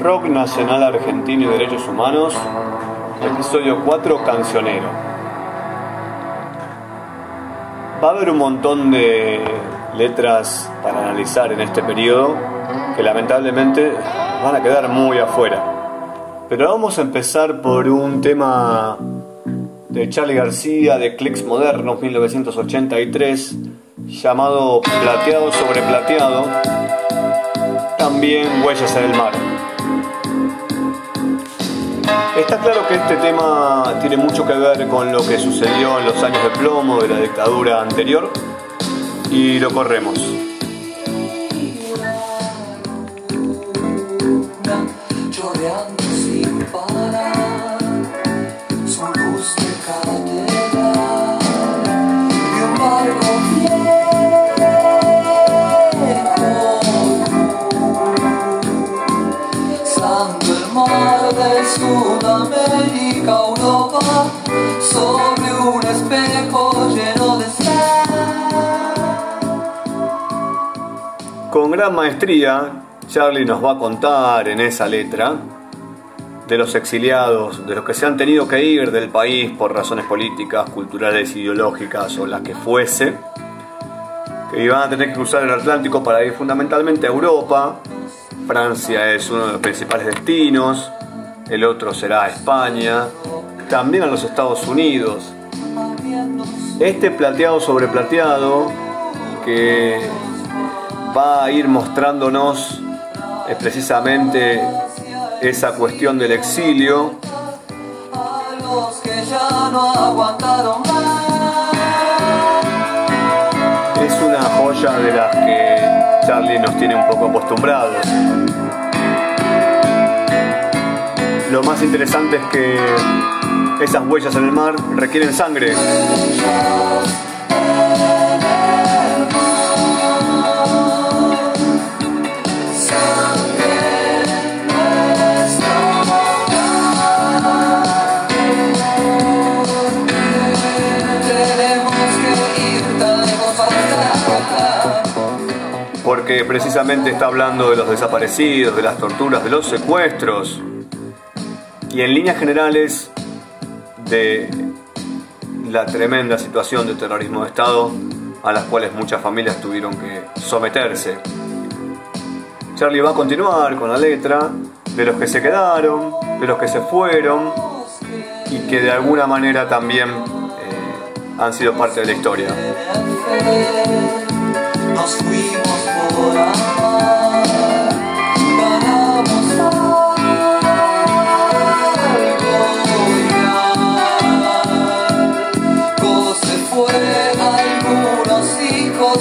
Rock Nacional Argentino y Derechos Humanos, episodio 4, Cancionero. Va a haber un montón de letras para analizar en este periodo que lamentablemente van a quedar muy afuera. Pero vamos a empezar por un tema de Charlie García de Clicks Modernos 1983 llamado Plateado sobre Plateado, también Huellas en el Mar. Está claro que este tema tiene mucho que ver con lo que sucedió en los años de plomo de la dictadura anterior y lo corremos. Gran maestría, Charlie nos va a contar en esa letra de los exiliados, de los que se han tenido que ir del país por razones políticas, culturales, ideológicas o las que fuese, que iban a tener que cruzar el Atlántico para ir fundamentalmente a Europa. Francia es uno de los principales destinos, el otro será España, también a los Estados Unidos. Este plateado sobre plateado que va a ir mostrándonos es precisamente esa cuestión del exilio. Es una joya de las que Charlie nos tiene un poco acostumbrados. Lo más interesante es que esas huellas en el mar requieren sangre. Precisamente está hablando de los desaparecidos, de las torturas, de los secuestros y en líneas generales de la tremenda situación de terrorismo de Estado a las cuales muchas familias tuvieron que someterse. Charlie va a continuar con la letra de los que se quedaron, de los que se fueron y que de alguna manera también eh, han sido parte de la historia.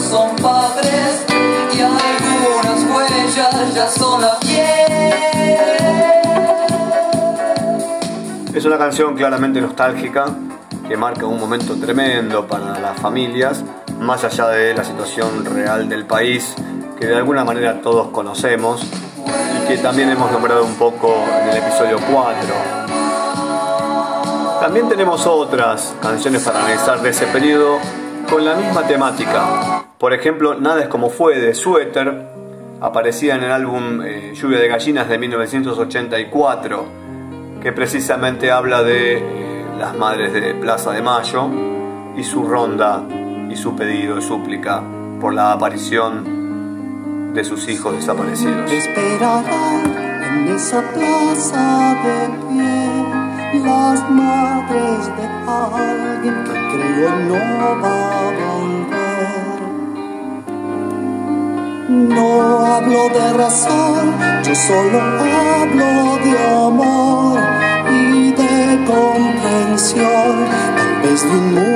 Son padres y algunas huellas ya son la Es una canción claramente nostálgica que marca un momento tremendo para las familias, más allá de la situación real del país que de alguna manera todos conocemos y que también hemos nombrado un poco en el episodio 4. También tenemos otras canciones para analizar de ese periodo con la misma temática. Por ejemplo, Nada es como fue de Suéter, aparecía en el álbum eh, Lluvia de Gallinas de 1984, que precisamente habla de eh, las madres de Plaza de Mayo y su ronda y su pedido y súplica por la aparición de sus hijos desaparecidos. en esa plaza de pie las madres de alguien que creo no va a volver. No hablo de razón, yo solo hablo de amor y de comprensión, tal vez de un mundo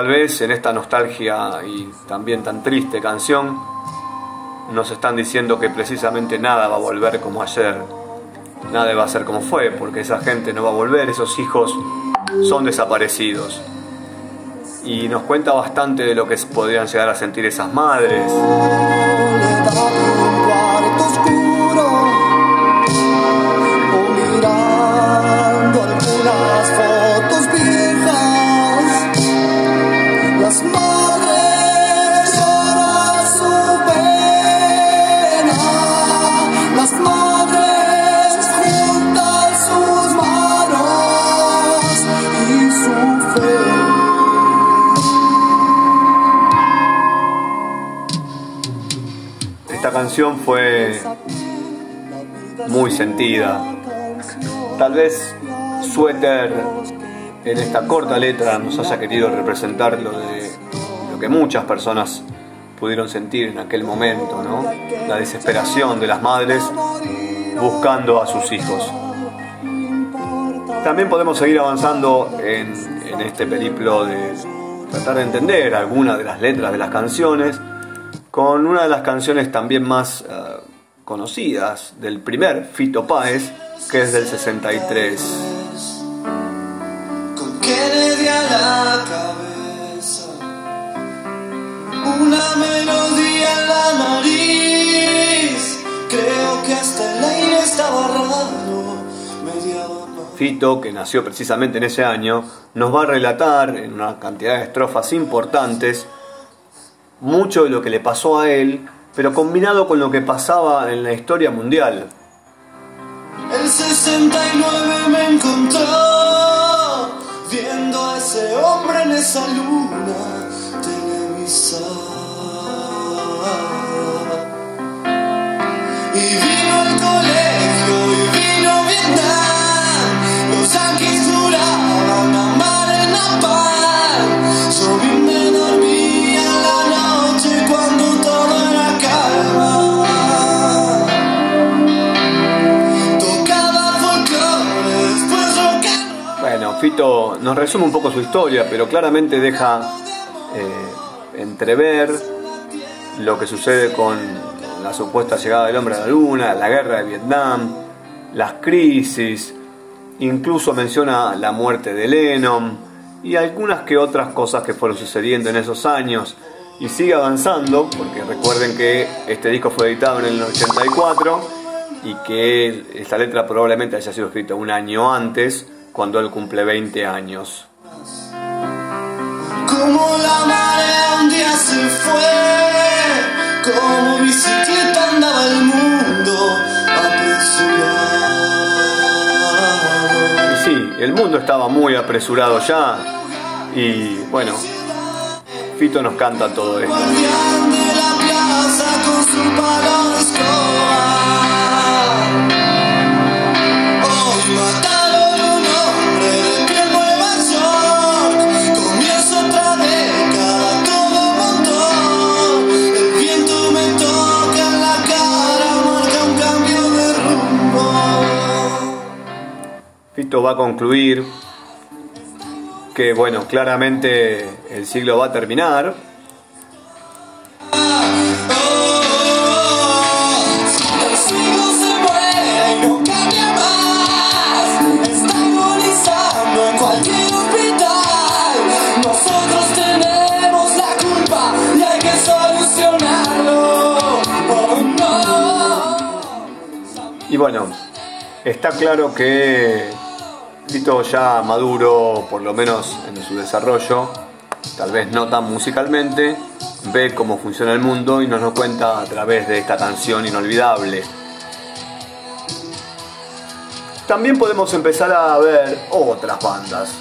Tal vez en esta nostalgia y también tan triste canción nos están diciendo que precisamente nada va a volver como ayer, nada va a ser como fue, porque esa gente no va a volver, esos hijos son desaparecidos y nos cuenta bastante de lo que podrían llegar a sentir esas madres. Canción fue muy sentida. Tal vez Suéter en esta corta letra nos haya querido representar lo de lo que muchas personas pudieron sentir en aquel momento, ¿no? La desesperación de las madres buscando a sus hijos. También podemos seguir avanzando en, en este periplo de tratar de entender algunas de las letras de las canciones con una de las canciones también más eh, conocidas del primer Fito Páez, que es del 63. Con Kennedy a la cabeza, una melodía en la nariz, creo que hasta el aire Fito, que nació precisamente en ese año, nos va a relatar en una cantidad de estrofas importantes mucho de lo que le pasó a él, pero combinado con lo que pasaba en la historia mundial. El 69 me encontró viendo a ese hombre en esa luna televisada. Y vino al colegio Nos resume un poco su historia, pero claramente deja eh, entrever lo que sucede con la supuesta llegada del hombre a la luna, la guerra de Vietnam, las crisis, incluso menciona la muerte de Lennon y algunas que otras cosas que fueron sucediendo en esos años. Y sigue avanzando, porque recuerden que este disco fue editado en el 84 y que esta letra probablemente haya sido escrita un año antes, cuando él cumple 20 años. Como la marea un día se fue, como bicicleta andaba el mundo apresurado. Sí, el mundo estaba muy apresurado ya y bueno, Fito nos canta todo esto. Va a concluir que bueno, claramente el siglo va a terminar. Y bueno, está claro que Ya maduro, por lo menos en su desarrollo, tal vez no tan musicalmente, ve cómo funciona el mundo y nos lo cuenta a través de esta canción inolvidable. También podemos empezar a ver otras bandas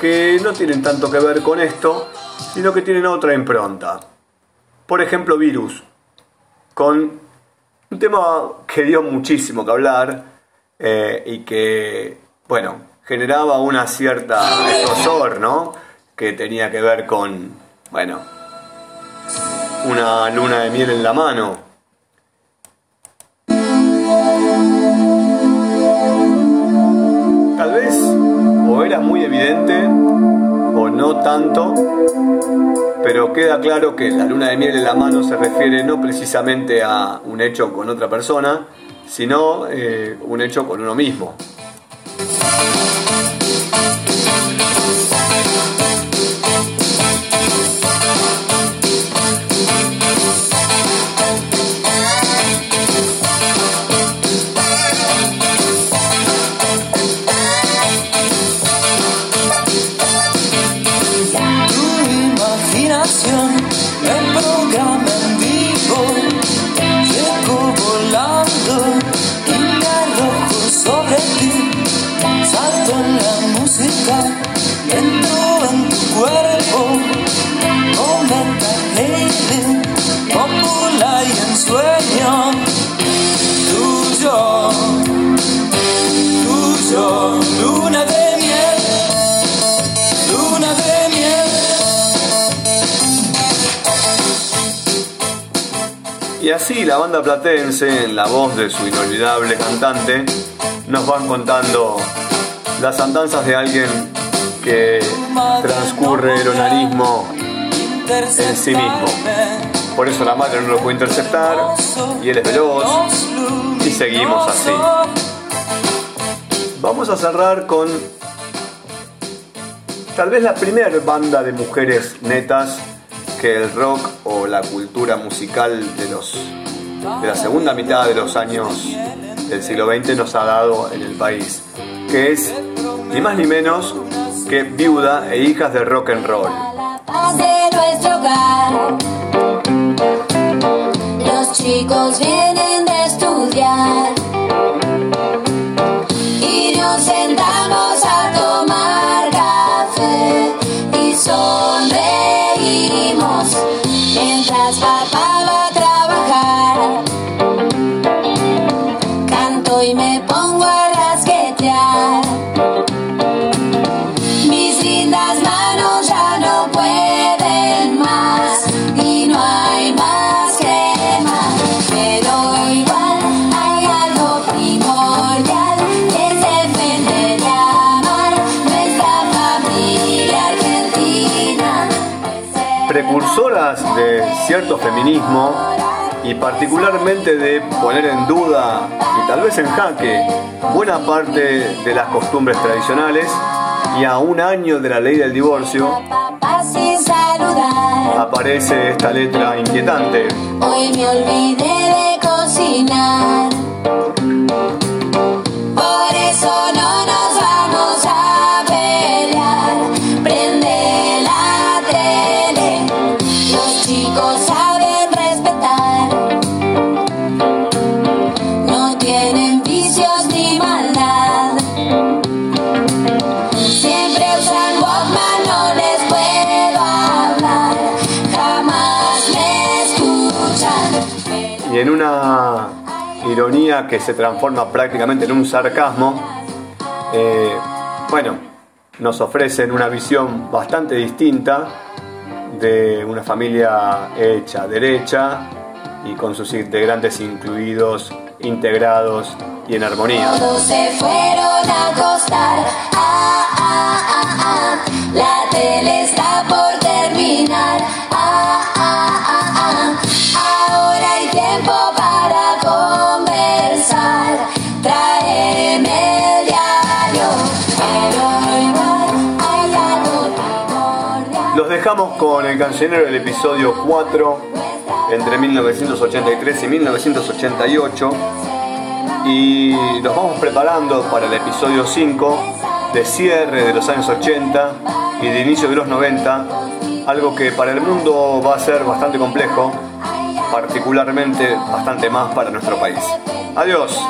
que no tienen tanto que ver con esto, sino que tienen otra impronta. Por ejemplo, Virus, con un tema que dio muchísimo que hablar eh, y que, bueno, generaba una cierta escosor, ¿no? Que tenía que ver con, bueno, una luna de miel en la mano. Tal vez o era muy evidente o no tanto, pero queda claro que la luna de miel en la mano se refiere no precisamente a un hecho con otra persona, sino eh, un hecho con uno mismo. Luna de miel, luna de miel. Y así la banda platense, en la voz de su inolvidable cantante, nos van contando las andanzas de alguien que transcurre el onanismo en sí mismo. Por eso la madre no lo puede interceptar y él es veloz y seguimos así. Vamos a cerrar con tal vez la primera banda de mujeres netas que el rock o la cultura musical de los de la segunda mitad de los años del siglo XX nos ha dado en el país, que es ni más ni menos que viuda e hijas de rock and roll. Los chicos De cierto feminismo y particularmente de poner en duda y tal vez en jaque buena parte de las costumbres tradicionales y a un año de la ley del divorcio aparece esta letra inquietante. Hoy me olvidé de cocinar. Por eso una ironía que se transforma prácticamente en un sarcasmo, eh, bueno, nos ofrecen una visión bastante distinta de una familia hecha derecha y con sus integrantes incluidos, integrados y en armonía. Se fueron a acostar. Ah, ah, ah. La tele está por terminar. Los dejamos con el cancionero del episodio 4 entre 1983 y 1988 y nos vamos preparando para el episodio 5 de cierre de los años 80 y de inicio de los 90, algo que para el mundo va a ser bastante complejo, particularmente bastante más para nuestro país. Adiós.